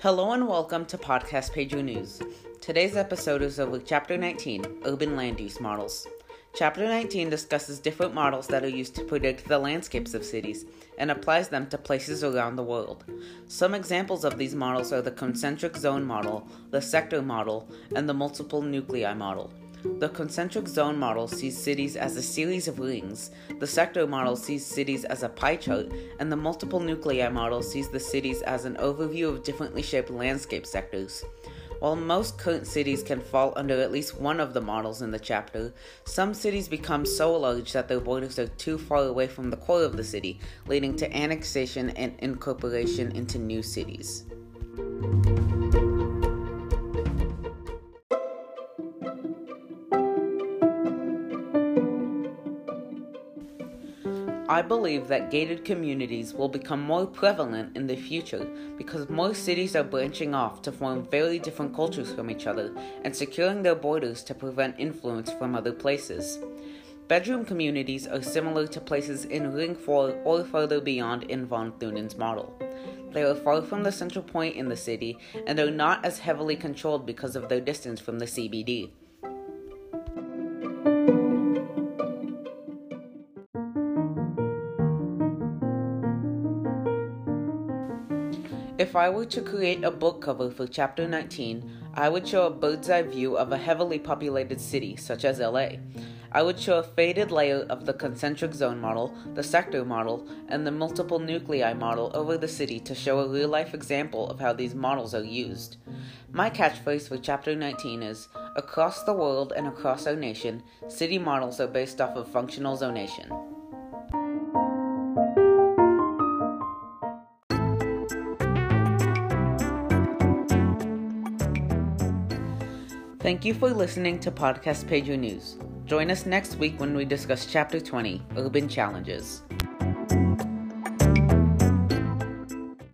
Hello and welcome to Podcast Pedro News. Today's episode is over Chapter 19 Urban Land Use Models. Chapter 19 discusses different models that are used to predict the landscapes of cities and applies them to places around the world. Some examples of these models are the concentric zone model, the sector model, and the multiple nuclei model. The concentric zone model sees cities as a series of rings, the sector model sees cities as a pie chart, and the multiple nuclei model sees the cities as an overview of differently shaped landscape sectors. While most current cities can fall under at least one of the models in the chapter, some cities become so large that their borders are too far away from the core of the city, leading to annexation and incorporation into new cities. I believe that gated communities will become more prevalent in the future because more cities are branching off to form very different cultures from each other and securing their borders to prevent influence from other places. Bedroom communities are similar to places in Ring 4 or further beyond in von Thunen's model. They are far from the central point in the city and are not as heavily controlled because of their distance from the CBD. If I were to create a book cover for chapter 19, I would show a bird's eye view of a heavily populated city, such as LA. I would show a faded layer of the concentric zone model, the sector model, and the multiple nuclei model over the city to show a real life example of how these models are used. My catchphrase for chapter 19 is Across the world and across our nation, city models are based off of functional zonation. Thank you for listening to Podcast Pedro News. Join us next week when we discuss Chapter 20 Urban Challenges.